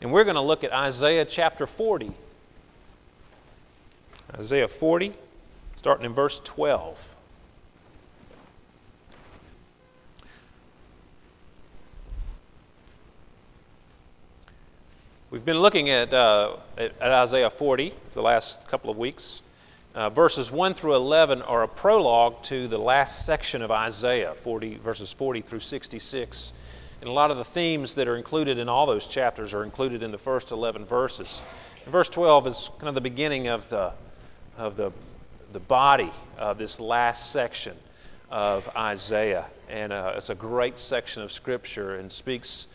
And we're going to look at Isaiah chapter 40. Isaiah 40, starting in verse 12. We've been looking at, uh, at, Isaiah 40 the last couple of weeks. Uh, verses 1 through 11 are a prologue to the last section of Isaiah, 40, verses 40 through 66. And a lot of the themes that are included in all those chapters are included in the first 11 verses. And verse 12 is kind of the beginning of the, of the, the body of this last section of Isaiah. And uh, it's a great section of Scripture and speaks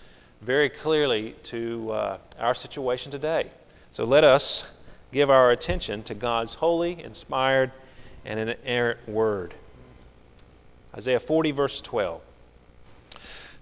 very clearly to uh, our situation today. So let us give our attention to God's holy, inspired, and inerrant word. Isaiah 40, verse 12.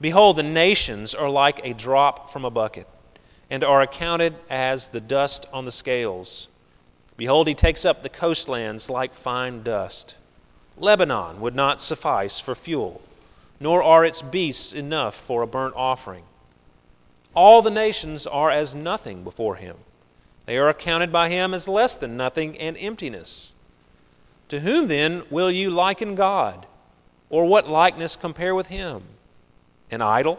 Behold, the nations are like a drop from a bucket, and are accounted as the dust on the scales. Behold, he takes up the coastlands like fine dust. Lebanon would not suffice for fuel, nor are its beasts enough for a burnt offering. All the nations are as nothing before him. They are accounted by him as less than nothing and emptiness. To whom then will you liken God? Or what likeness compare with him? An idol.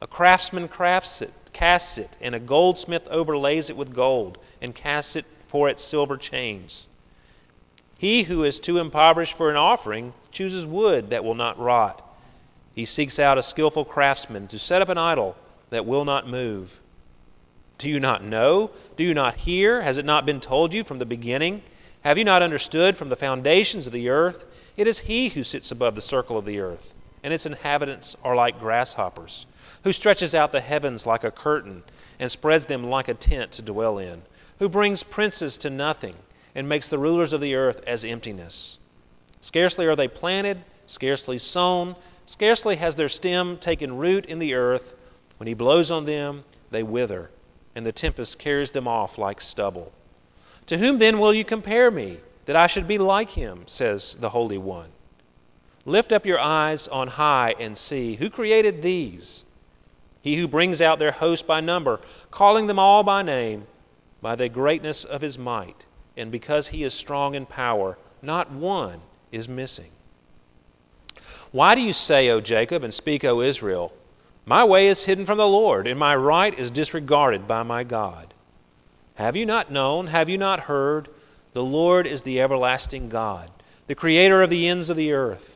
A craftsman crafts it, casts it, and a goldsmith overlays it with gold, and casts it for its silver chains. He who is too impoverished for an offering chooses wood that will not rot. He seeks out a skillful craftsman to set up an idol that will not move. Do you not know? Do you not hear? Has it not been told you from the beginning? Have you not understood from the foundations of the earth? It is He who sits above the circle of the earth and its inhabitants are like grasshoppers, who stretches out the heavens like a curtain and spreads them like a tent to dwell in, who brings princes to nothing and makes the rulers of the earth as emptiness. Scarcely are they planted, scarcely sown, scarcely has their stem taken root in the earth. When he blows on them, they wither, and the tempest carries them off like stubble. To whom then will you compare me, that I should be like him, says the Holy One? Lift up your eyes on high and see who created these. He who brings out their host by number, calling them all by name, by the greatness of his might, and because he is strong in power, not one is missing. Why do you say, O Jacob, and speak, O Israel, My way is hidden from the Lord, and my right is disregarded by my God? Have you not known? Have you not heard? The Lord is the everlasting God, the creator of the ends of the earth.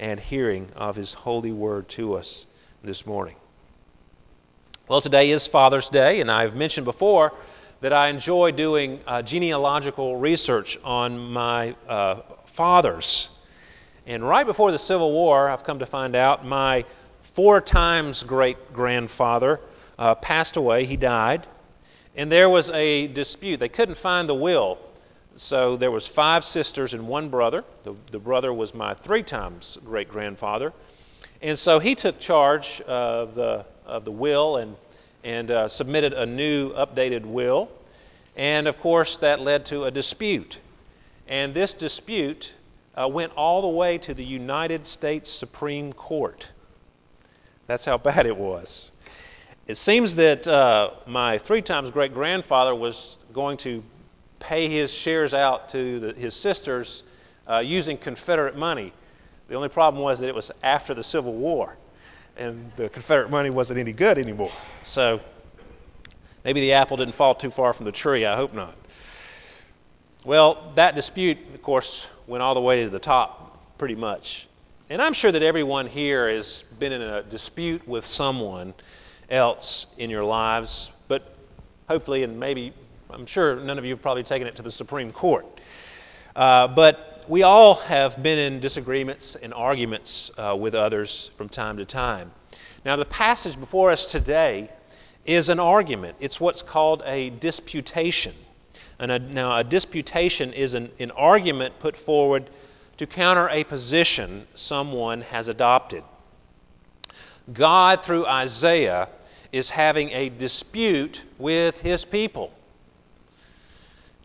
and hearing of His holy word to us this morning. Well, today is Father's Day, and I've mentioned before that I enjoy doing uh, genealogical research on my uh, fathers. And right before the Civil War, I've come to find out my four times great grandfather uh, passed away. He died. And there was a dispute. They couldn't find the will so there was five sisters and one brother. The, the brother was my three times great grandfather, and so he took charge of the of the will and and uh, submitted a new updated will, and of course that led to a dispute, and this dispute uh, went all the way to the United States Supreme Court. That's how bad it was. It seems that uh, my three times great grandfather was going to pay his shares out to the, his sisters uh, using Confederate money. The only problem was that it was after the Civil War, and the Confederate money wasn't any good anymore. So Maybe the apple didn't fall too far from the tree. I hope not. Well, that dispute, of course, went all the way to the top, pretty much. And I'm sure that everyone here has been in a dispute with someone else in your lives, but hopefully, and maybe, I'm sure none of you have probably taken it to the Supreme Court. Uh, but we all have been in disagreements and arguments uh, with others from time to time. Now, the passage before us today is an argument, it's what's called a disputation. And a, now, a disputation is an, an argument put forward to counter a position someone has adopted. God, through Isaiah, is having a dispute with his people.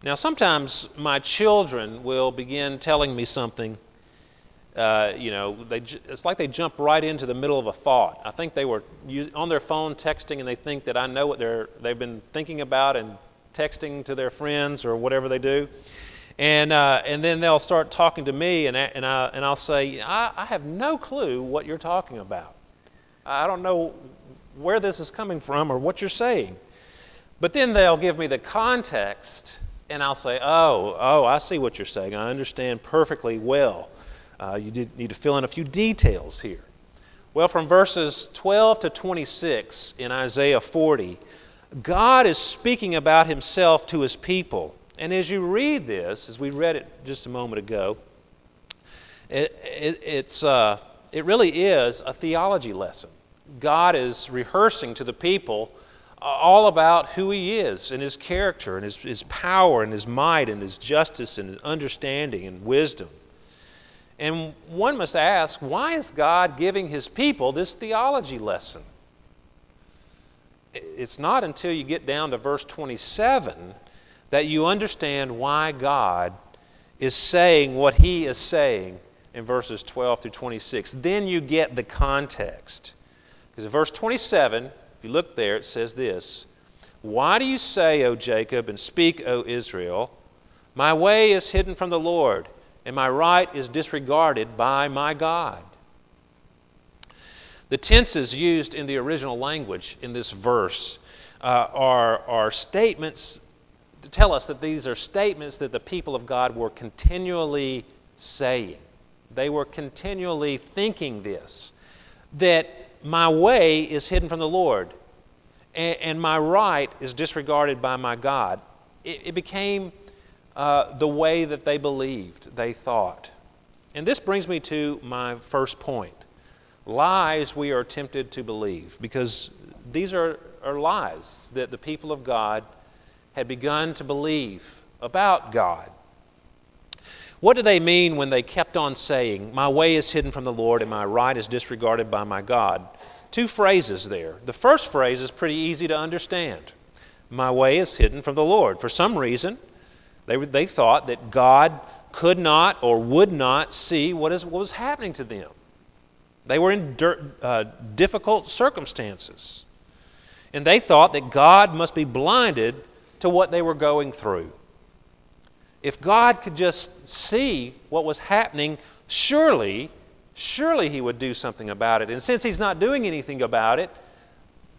Now, sometimes my children will begin telling me something. Uh, you know, they, it's like they jump right into the middle of a thought. I think they were on their phone texting, and they think that I know what they're, they've been thinking about and texting to their friends or whatever they do. And, uh, and then they'll start talking to me, and, and, I, and I'll say, I, I have no clue what you're talking about. I don't know where this is coming from or what you're saying. But then they'll give me the context, and I'll say, Oh, oh, I see what you're saying. I understand perfectly well. Uh, you need to fill in a few details here. Well, from verses 12 to 26 in Isaiah 40, God is speaking about himself to his people. And as you read this, as we read it just a moment ago, it, it, it's, uh, it really is a theology lesson. God is rehearsing to the people all about who He is and His character and His, his power and His might and His justice and His understanding and wisdom. And one must ask, why is God giving His people this theology lesson? It's not until you get down to verse 27 that you understand why God is saying what He is saying in verses 12 through 26. Then you get the context. Because in verse 27, if you look there, it says this Why do you say, O Jacob, and speak, O Israel, My way is hidden from the Lord, and my right is disregarded by my God? The tenses used in the original language in this verse uh, are, are statements to tell us that these are statements that the people of God were continually saying. They were continually thinking this that my way is hidden from the Lord, and, and my right is disregarded by my God. It, it became uh, the way that they believed, they thought. And this brings me to my first point lies we are tempted to believe, because these are, are lies that the people of God had begun to believe about God. What do they mean when they kept on saying, My way is hidden from the Lord and my right is disregarded by my God? Two phrases there. The first phrase is pretty easy to understand. My way is hidden from the Lord. For some reason, they, they thought that God could not or would not see what, is, what was happening to them. They were in uh, difficult circumstances. And they thought that God must be blinded to what they were going through. If God could just see what was happening, surely, surely He would do something about it. And since He's not doing anything about it,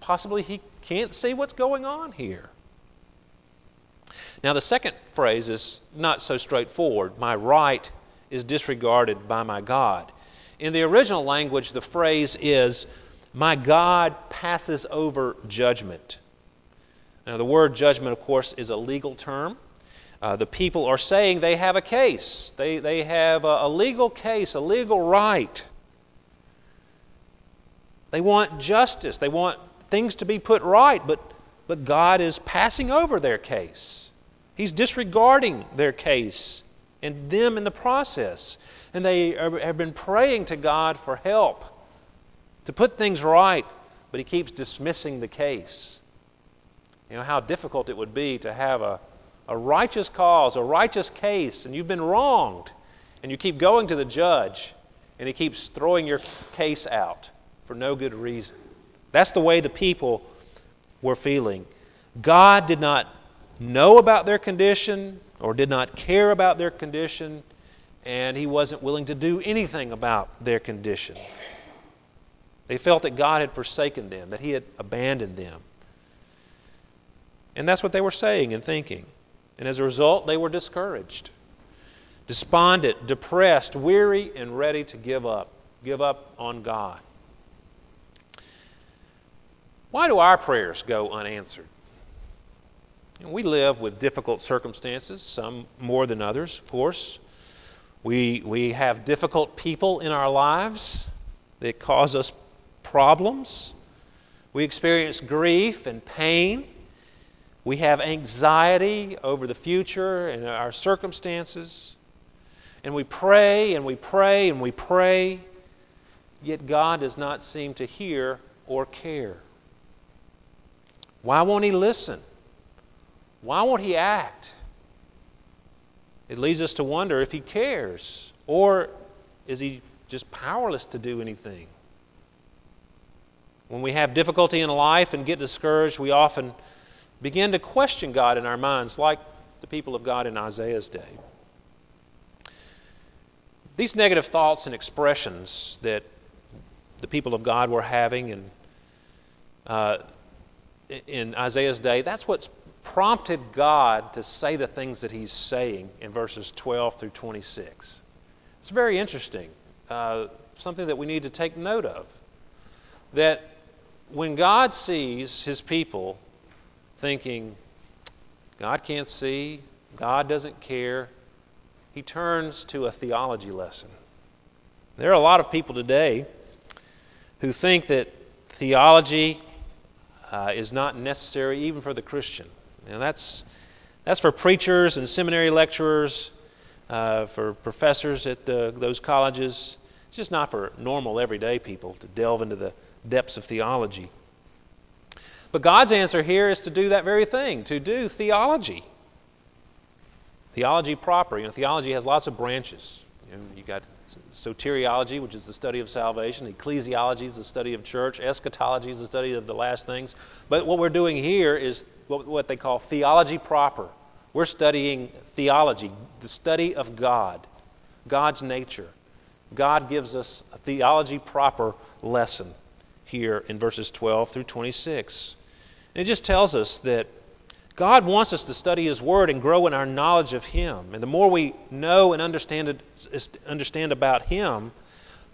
possibly He can't see what's going on here. Now, the second phrase is not so straightforward. My right is disregarded by my God. In the original language, the phrase is, My God passes over judgment. Now, the word judgment, of course, is a legal term. Uh, the people are saying they have a case, they, they have a, a legal case, a legal right. They want justice, they want things to be put right, but, but God is passing over their case. He's disregarding their case and them in the process. And they are, have been praying to God for help to put things right, but He keeps dismissing the case. You know how difficult it would be to have a, a righteous cause, a righteous case, and you've been wronged, and you keep going to the judge, and he keeps throwing your case out for no good reason. That's the way the people were feeling. God did not know about their condition or did not care about their condition, and he wasn't willing to do anything about their condition. They felt that God had forsaken them, that he had abandoned them. And that's what they were saying and thinking. And as a result, they were discouraged, despondent, depressed, weary, and ready to give up. Give up on God. Why do our prayers go unanswered? We live with difficult circumstances, some more than others, of course. We, we have difficult people in our lives that cause us problems. We experience grief and pain. We have anxiety over the future and our circumstances. And we pray and we pray and we pray, yet God does not seem to hear or care. Why won't He listen? Why won't He act? It leads us to wonder if He cares, or is He just powerless to do anything? When we have difficulty in life and get discouraged, we often begin to question God in our minds, like the people of God in Isaiah's day. These negative thoughts and expressions that the people of God were having in, uh, in Isaiah's day, that's what's prompted God to say the things that he's saying in verses 12 through 26. It's very interesting, uh, something that we need to take note of. That when God sees his people thinking, God can't see, God doesn't care, he turns to a theology lesson. There are a lot of people today who think that theology uh, is not necessary even for the Christian. And that's, that's for preachers and seminary lecturers, uh, for professors at the, those colleges. It's just not for normal, everyday people to delve into the depths of theology. But God's answer here is to do that very thing, to do theology. Theology proper. You know, theology has lots of branches. You know, you've got soteriology, which is the study of salvation. Ecclesiology is the study of church. Eschatology is the study of the last things. But what we're doing here is what they call theology proper. We're studying theology, the study of God, God's nature. God gives us a theology proper lesson here in verses 12 through 26. And it just tells us that God wants us to study His Word and grow in our knowledge of Him. And the more we know and understand, understand about Him,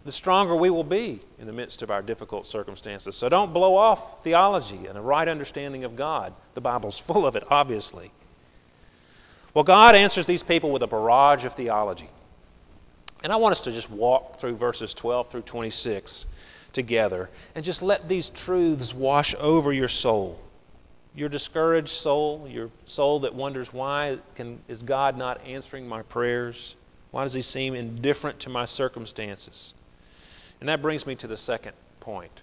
the stronger we will be in the midst of our difficult circumstances. So don't blow off theology and a right understanding of God. The Bible's full of it, obviously. Well, God answers these people with a barrage of theology. And I want us to just walk through verses 12 through 26 together and just let these truths wash over your soul. Your discouraged soul, your soul that wonders why can, is God not answering my prayers? Why does He seem indifferent to my circumstances? And that brings me to the second point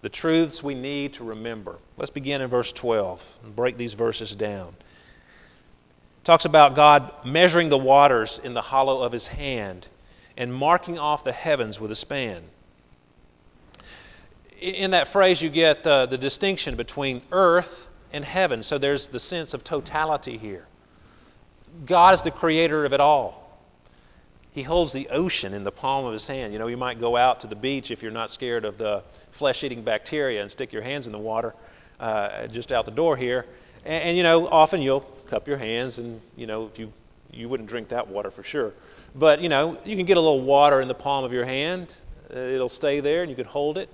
the truths we need to remember. Let's begin in verse 12 and break these verses down. It talks about God measuring the waters in the hollow of his hand and marking off the heavens with a span in that phrase, you get uh, the distinction between earth and heaven. So there's the sense of totality here. God is the creator of it all. He holds the ocean in the palm of his hand. You know, you might go out to the beach if you're not scared of the flesh eating bacteria and stick your hands in the water uh, just out the door here. And, and, you know, often you'll cup your hands, and, you know, if you, you wouldn't drink that water for sure. But, you know, you can get a little water in the palm of your hand. Uh, it'll stay there, and you can hold it.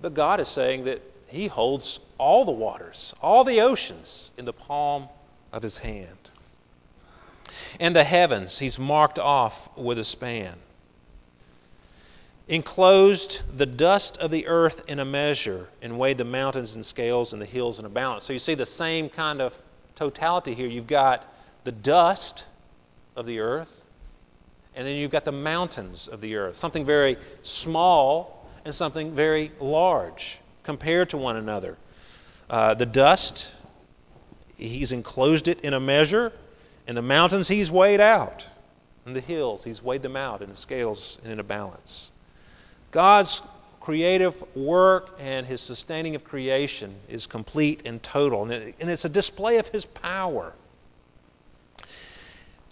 But God is saying that He holds all the waters, all the oceans in the palm of His hand. And the heavens, He's marked off with a span. Enclosed the dust of the earth in a measure and weighed the mountains in scales and the hills in a balance. So you see the same kind of totality here. You've got the dust of the earth, and then you've got the mountains of the earth. Something very small something very large compared to one another. Uh, the dust, he's enclosed it in a measure, and the mountains he's weighed out, and the hills he's weighed them out in the scales and in a balance. God's creative work and his sustaining of creation is complete and total, and, it, and it's a display of his power.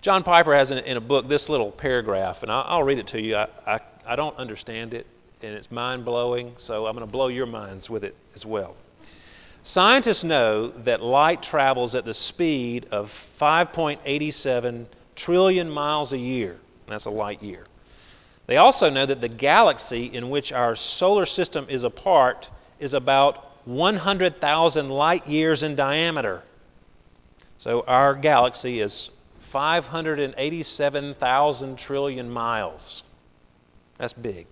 John Piper has in, in, a book this little paragraph, and I'll, I'll read it to you. I, I, I don't understand it, and it's mind blowing, so I'm going to blow your minds with it as well. Scientists know that light travels at the speed of 5.87 trillion miles a year. That's a light year. They also know that the galaxy in which our solar system is a part is about 100,000 light years in diameter. So our galaxy is 587,000 trillion miles. That's big.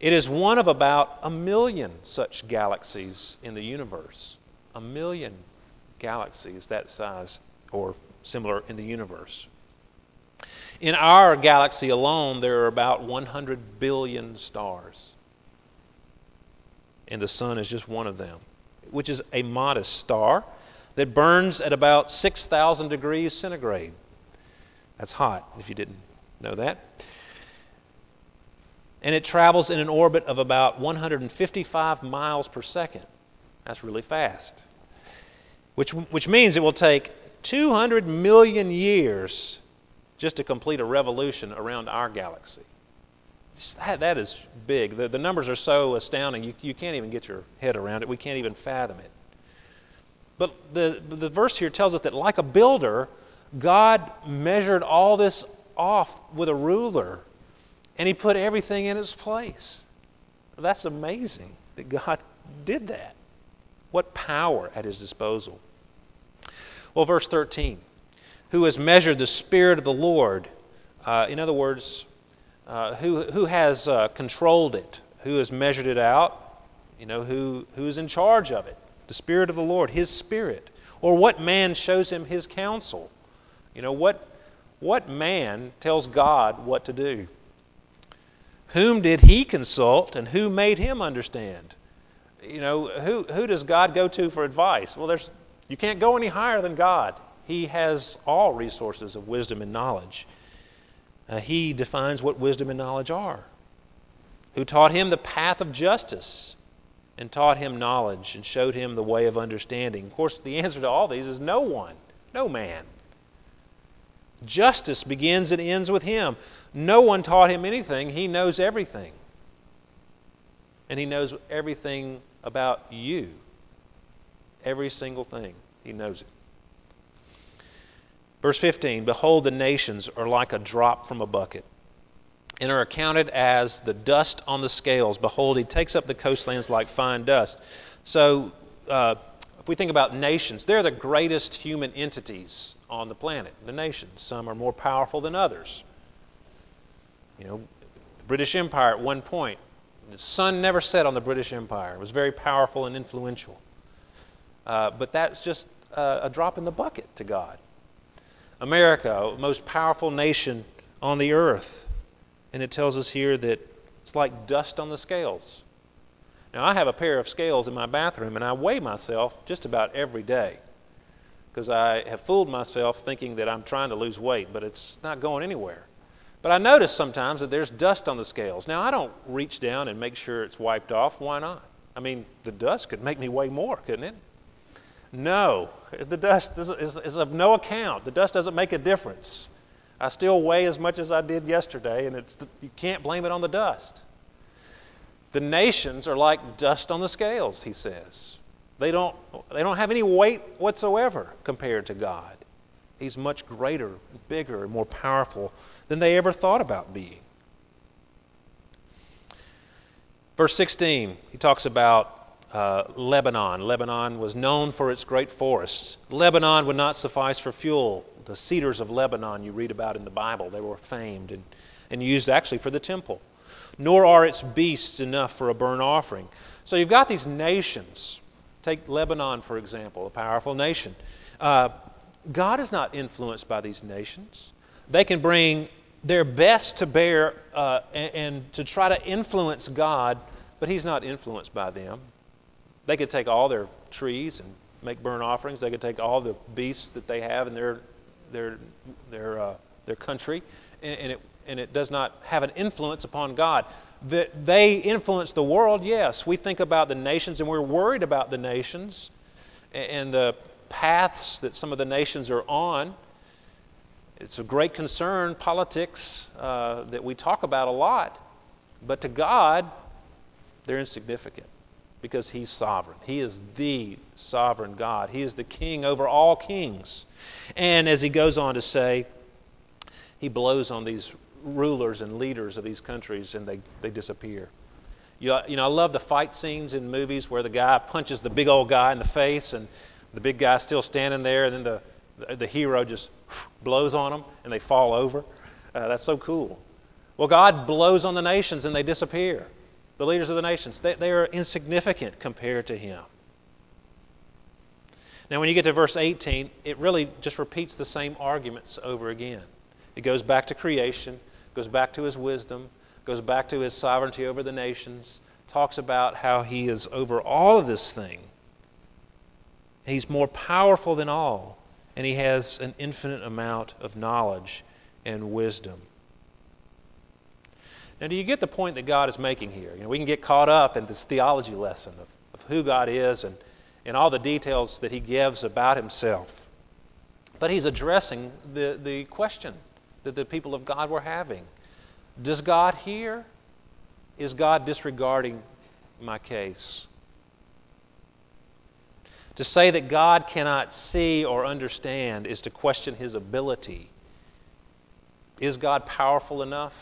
It is one of about a million such galaxies in the universe. A million galaxies that size or similar in the universe. In our galaxy alone, there are about 100 billion stars. And the sun is just one of them, which is a modest star that burns at about 6,000 degrees centigrade. That's hot, if you didn't know that. And it travels in an orbit of about 155 miles per second. That's really fast. Which, which means it will take 200 million years just to complete a revolution around our galaxy. That, that is big. The, the numbers are so astounding, you, you can't even get your head around it. We can't even fathom it. But the, the verse here tells us that, like a builder, God measured all this off with a ruler and he put everything in its place. That's amazing that God did that. What power at his disposal. Well, verse 13 who has measured the Spirit of the Lord. Uh, in other words, uh, who, who has uh, controlled it, who has measured it out, you know, who, who is in charge of it the Spirit of the Lord, His Spirit. Or what man shows him his counsel? You know, what, what man tells God what to do? Whom did he consult and who made him understand? You know, who, who does God go to for advice? Well, there's, you can't go any higher than God. He has all resources of wisdom and knowledge. Uh, he defines what wisdom and knowledge are. Who taught him the path of justice? and taught him knowledge and showed him the way of understanding? Of course, the answer to all these is no one, no man. Justice begins and ends with him. No one taught him anything. He knows everything. And he knows everything about you. Every single thing. He knows it. Verse 15 Behold, the nations are like a drop from a bucket and are accounted as the dust on the scales. Behold, he takes up the coastlands like fine dust. So, uh, if we think about nations, they're the greatest human entities on the planet, the nations. Some are more powerful than others. You know, the British Empire at one point, the sun never set on the British Empire. It was very powerful and influential. Uh, but that's just uh, a drop in the bucket to God. America, most powerful nation on the earth. And it tells us here that it's like dust on the scales. Now, I have a pair of scales in my bathroom, and I weigh myself just about every day because I have fooled myself thinking that I'm trying to lose weight, but it's not going anywhere. But I notice sometimes that there's dust on the scales. Now, I don't reach down and make sure it's wiped off. Why not? I mean, the dust could make me weigh more, couldn't it? No, the dust is, is, is of no account. The dust doesn't make a difference. I still weigh as much as I did yesterday, and it's, you can't blame it on the dust. The nations are like dust on the scales, he says. They don't, they don't have any weight whatsoever compared to God. He's much greater, bigger, and more powerful than they ever thought about being. Verse 16, he talks about uh, Lebanon. Lebanon was known for its great forests. Lebanon would not suffice for fuel. The cedars of Lebanon you read about in the Bible, they were famed and, and used actually for the temple. Nor are its beasts enough for a burnt offering. So you've got these nations. Take Lebanon, for example, a powerful nation. Uh, God is not influenced by these nations. They can bring their best to bear uh, and, and to try to influence God, but He's not influenced by them. They could take all their trees and make burnt offerings. They could take all the beasts that they have in their their their uh, their country, and, and, it and it does not have an influence upon God. That they influence the world, yes. We think about the nations, and we're worried about the nations and the paths that some of the nations are on. It's a great concern, politics, uh, that we talk about a lot. But to God, they're insignificant. because he's sovereign. He is the sovereign God. He is the king over all kings. And as he goes on to say, he blows on these rulers and leaders of these countries and they, they disappear. You, you know, I love the fight scenes in movies where the guy punches the big old guy in the face and the big guy's still standing there and then the, the, the hero just blows on them and they fall over. Uh, that's so cool. Well, God blows on the nations and they disappear. The leaders of the nations, they, they are insignificant compared to Him. Now, when you get to verse 18, it really just repeats the same arguments over again. It goes back to creation, goes back to His wisdom, goes back to His sovereignty over the nations, talks about how He is over all of this thing. He's more powerful than all, and He has an infinite amount of knowledge and wisdom. Now, do you get the point that God is making here? You know, we can get caught up in this theology lesson of, of who God is and, and all the details that He gives about Himself. But He's addressing the, the question that the people of God were having Does God hear? Is God disregarding my case? To say that God cannot see or understand is to question His ability. Is God powerful enough?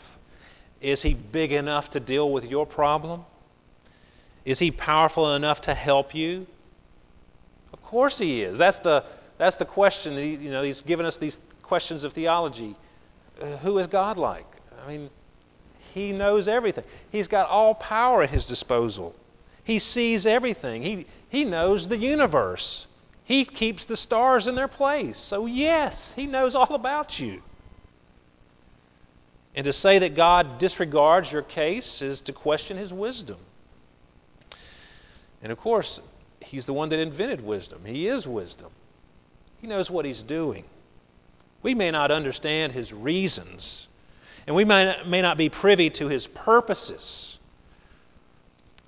Is he big enough to deal with your problem? Is he powerful enough to help you? Of course he is. That's the, that's the question. You know, he's given us these questions of theology. Uh, who is God like? I mean, he knows everything. He's got all power at his disposal. He sees everything. He, he knows the universe. He keeps the stars in their place. So, yes, he knows all about you. And to say that God disregards your case is to question his wisdom. And of course, he's the one that invented wisdom. He is wisdom. He knows what he's doing. We may not understand his reasons, and we may not, may not be privy to his purposes,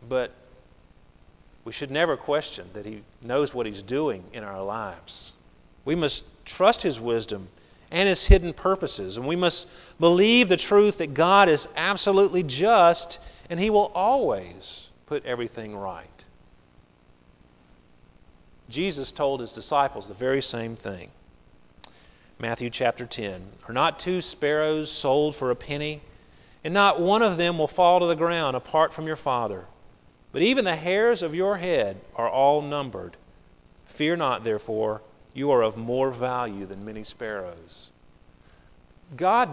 but we should never question that he knows what he's doing in our lives. We must trust his wisdom and his hidden purposes. And we must believe the truth that God is absolutely just and he will always put everything right. Jesus told his disciples the very same thing. Matthew chapter 10 Are not two sparrows sold for a penny? And not one of them will fall to the ground apart from your Father. But even the hairs of your head are all numbered. Fear not, therefore you are of more value than many sparrows. God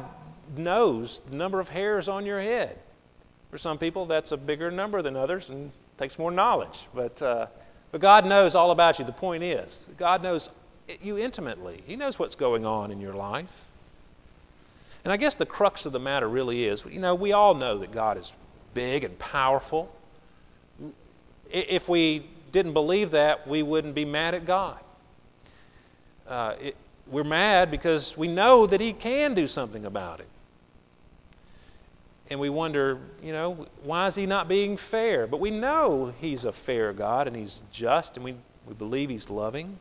knows the number of hairs on your head. For some people, that's a bigger number than others and takes more knowledge. But, uh, but God knows all about you. The point is, God knows you intimately, He knows what's going on in your life. And I guess the crux of the matter really is you know, we all know that God is big and powerful. If we didn't believe that, we wouldn't be mad at God uh, it, we're mad because we know that He can do something about it. And we wonder, you know, why is He not being fair? But we know He's a fair God and He's just and we, we believe He's loving.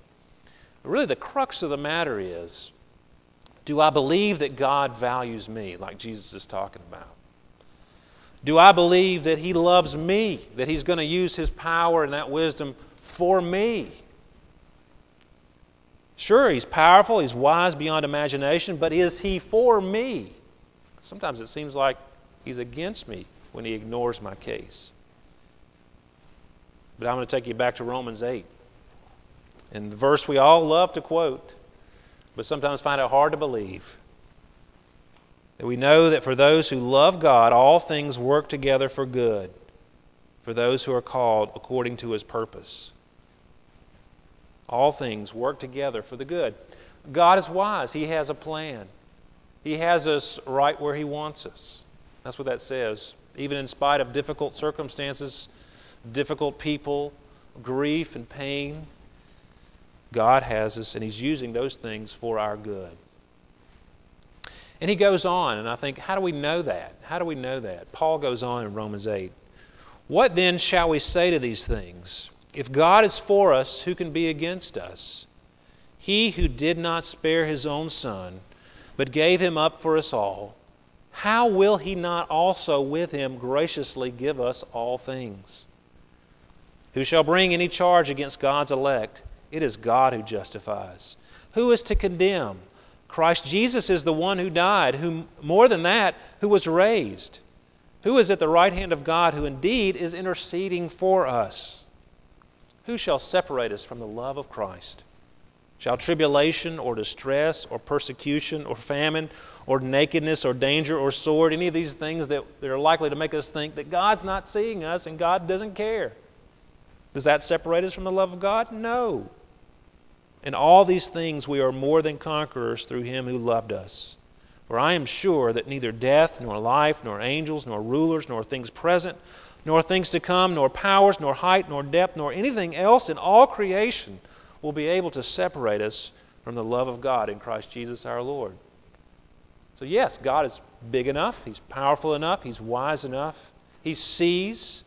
Really, the crux of the matter is do I believe that God values me, like Jesus is talking about? Do I believe that He loves me, that He's going to use His power and that wisdom for me? Sure, he's powerful, he's wise beyond imagination, but is he for me? Sometimes it seems like he's against me when he ignores my case. But I'm going to take you back to Romans 8. And the verse we all love to quote, but sometimes find it hard to believe. That we know that for those who love God, all things work together for good, for those who are called according to his purpose. All things work together for the good. God is wise. He has a plan. He has us right where He wants us. That's what that says. Even in spite of difficult circumstances, difficult people, grief and pain, God has us, and He's using those things for our good. And he goes on, and I think, how do we know that? How do we know that? Paul goes on in Romans 8. What then shall we say to these things? If God is for us, who can be against us? He who did not spare his own son, but gave him up for us all, how will he not also with him graciously give us all things? Who shall bring any charge against God's elect? It is God who justifies. Who is to condemn? Christ Jesus is the one who died, who more than that, who was raised, who is at the right hand of God, who indeed is interceding for us. Who shall separate us from the love of Christ? Shall tribulation or distress or persecution or famine or nakedness or danger or sword, any of these things that, that are likely to make us think that God's not seeing us and God doesn't care? Does that separate us from the love of God? No. In all these things we are more than conquerors through him who loved us. For I am sure that neither death, nor life, nor angels, nor rulers, nor things present, nor things to come, nor powers, nor height, nor depth, nor anything else in all creation will be able to separate us from the love of God in Christ Jesus our Lord. So, yes, God is big enough, He's powerful enough, He's wise enough, He sees,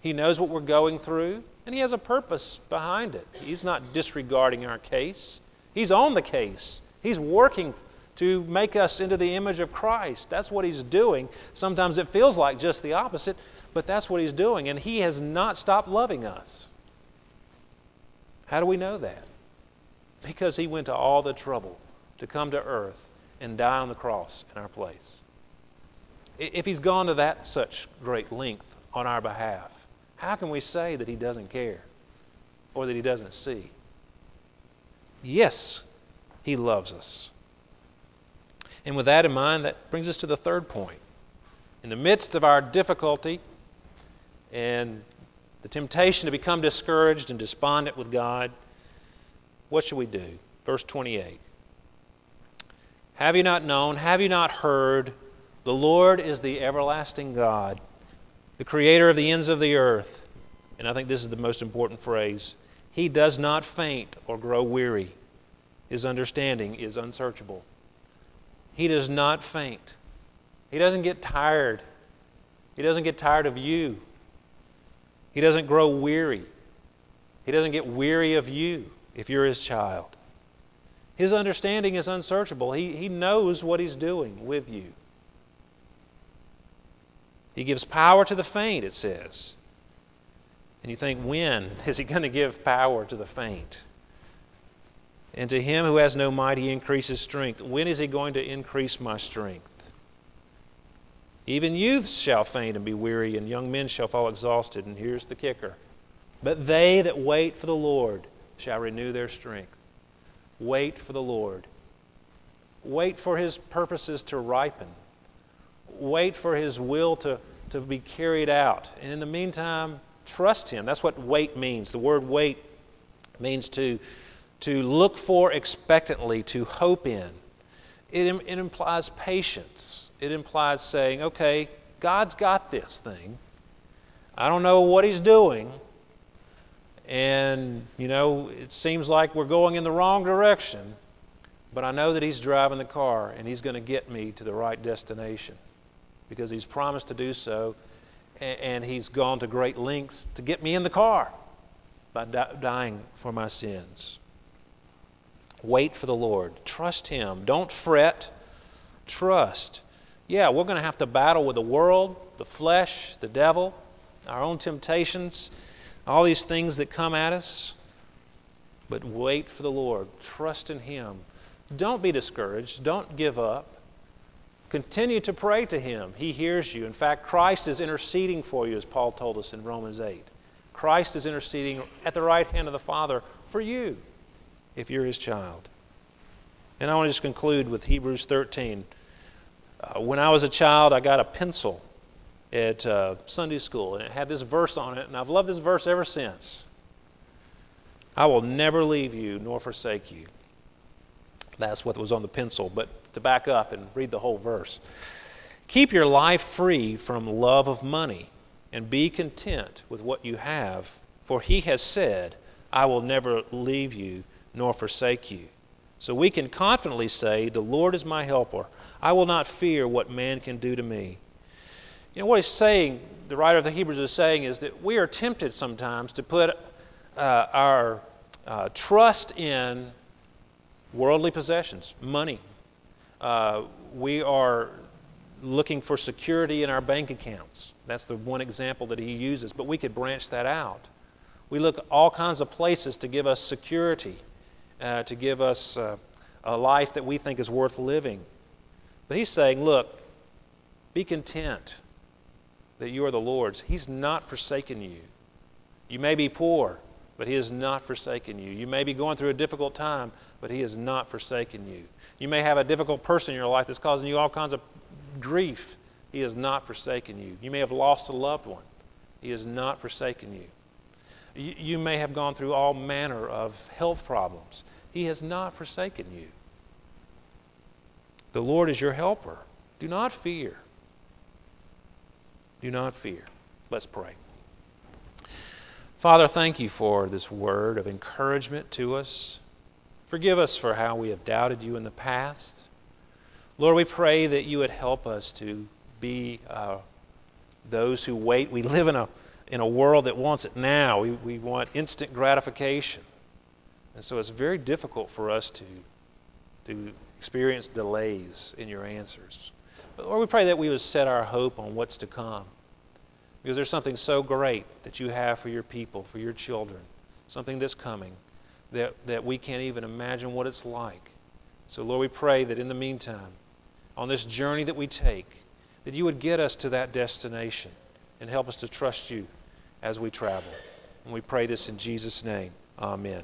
He knows what we're going through, and He has a purpose behind it. He's not disregarding our case, He's on the case. He's working to make us into the image of Christ. That's what He's doing. Sometimes it feels like just the opposite, but that's what He's doing, and He has not stopped loving us. How do we know that? Because He went to all the trouble to come to earth and die on the cross in our place. If He's gone to that such great length on our behalf, how can we say that He doesn't care or that He doesn't see? Yes, He loves us. And with that in mind, that brings us to the third point. In the midst of our difficulty, and the temptation to become discouraged and despondent with God, what should we do? Verse 28. Have you not known? Have you not heard? The Lord is the everlasting God, the creator of the ends of the earth. And I think this is the most important phrase. He does not faint or grow weary. His understanding is unsearchable. He does not faint. He doesn't get tired. He doesn't get tired of you. He doesn't grow weary. He doesn't get weary of you if you're his child. His understanding is unsearchable. He, he knows what he's doing with you. He gives power to the faint, it says. And you think, when is he going to give power to the faint? And to him who has no might, he increases strength. When is he going to increase my strength? Even youths shall faint and be weary, and young men shall fall exhausted. And here's the kicker But they that wait for the Lord shall renew their strength. Wait for the Lord. Wait for his purposes to ripen. Wait for his will to, to be carried out. And in the meantime, trust him. That's what wait means. The word wait means to, to look for expectantly, to hope in. It, it implies patience it implies saying, okay, God's got this thing. I don't know what He's doing. And, you know, it seems like we're going in the wrong direction. But I know that He's driving the car and He's going to get me to the right destination because He's promised to do so. And He's gone to great lengths to get me in the car by dying for my sins. Wait for the Lord. Trust Him. Don't fret. Trust yeah, we're going to have to battle with the world, the flesh, the devil, our own temptations, all these things that come at us. But wait for the Lord. Trust in Him. Don't be discouraged. Don't give up. Continue to pray to Him. He hears you. In fact, Christ is interceding for you, as Paul told us in Romans 8. Christ is interceding at the right hand of the Father for you, if you're His child. And I want to just conclude with Hebrews 13. Uh, when I was a child, I got a pencil at uh, Sunday school, and it had this verse on it, and I've loved this verse ever since. I will never leave you nor forsake you. That's what was on the pencil. But to back up and read the whole verse Keep your life free from love of money, and be content with what you have, for he has said, I will never leave you nor forsake you. So we can confidently say, The Lord is my helper. I will not fear what man can do to me. You know, what he's saying, the writer of the Hebrews is saying, is that we are tempted sometimes to put uh, our uh, trust in worldly possessions, money. Uh, we are looking for security in our bank accounts. That's the one example that he uses, but we could branch that out. We look all kinds of places to give us security, uh, to give us uh, a life that we think is worth living. But he's saying, look, be content that you are the Lord's. He's not forsaken you. You may be poor, but He has not forsaken you. You may be going through a difficult time, but He has not forsaken you. You may have a difficult person in your life that's causing you all kinds of grief. He has not forsaken you. You may have lost a loved one. He has not forsaken you. You, you may have gone through all manner of health problems. He has not forsaken you. The Lord is your helper. Do not fear. Do not fear. Let's pray. Father, thank you for this word of encouragement to us. Forgive us for how we have doubted you in the past. Lord, we pray that you would help us to be uh, those who wait. We live in a, in a world that wants it now, we, we want instant gratification. And so it's very difficult for us to, to experience delays in your answers. But Lord, we pray that we would set our hope on what's to come. Because there's something so great that you have for your people, for your children, something that's coming that, that we can't even imagine what it's like. So, Lord, we pray that in the meantime, on this journey that we take, that you would get us to that destination and help us to trust you as we travel. And we pray this in Jesus' name. Amen.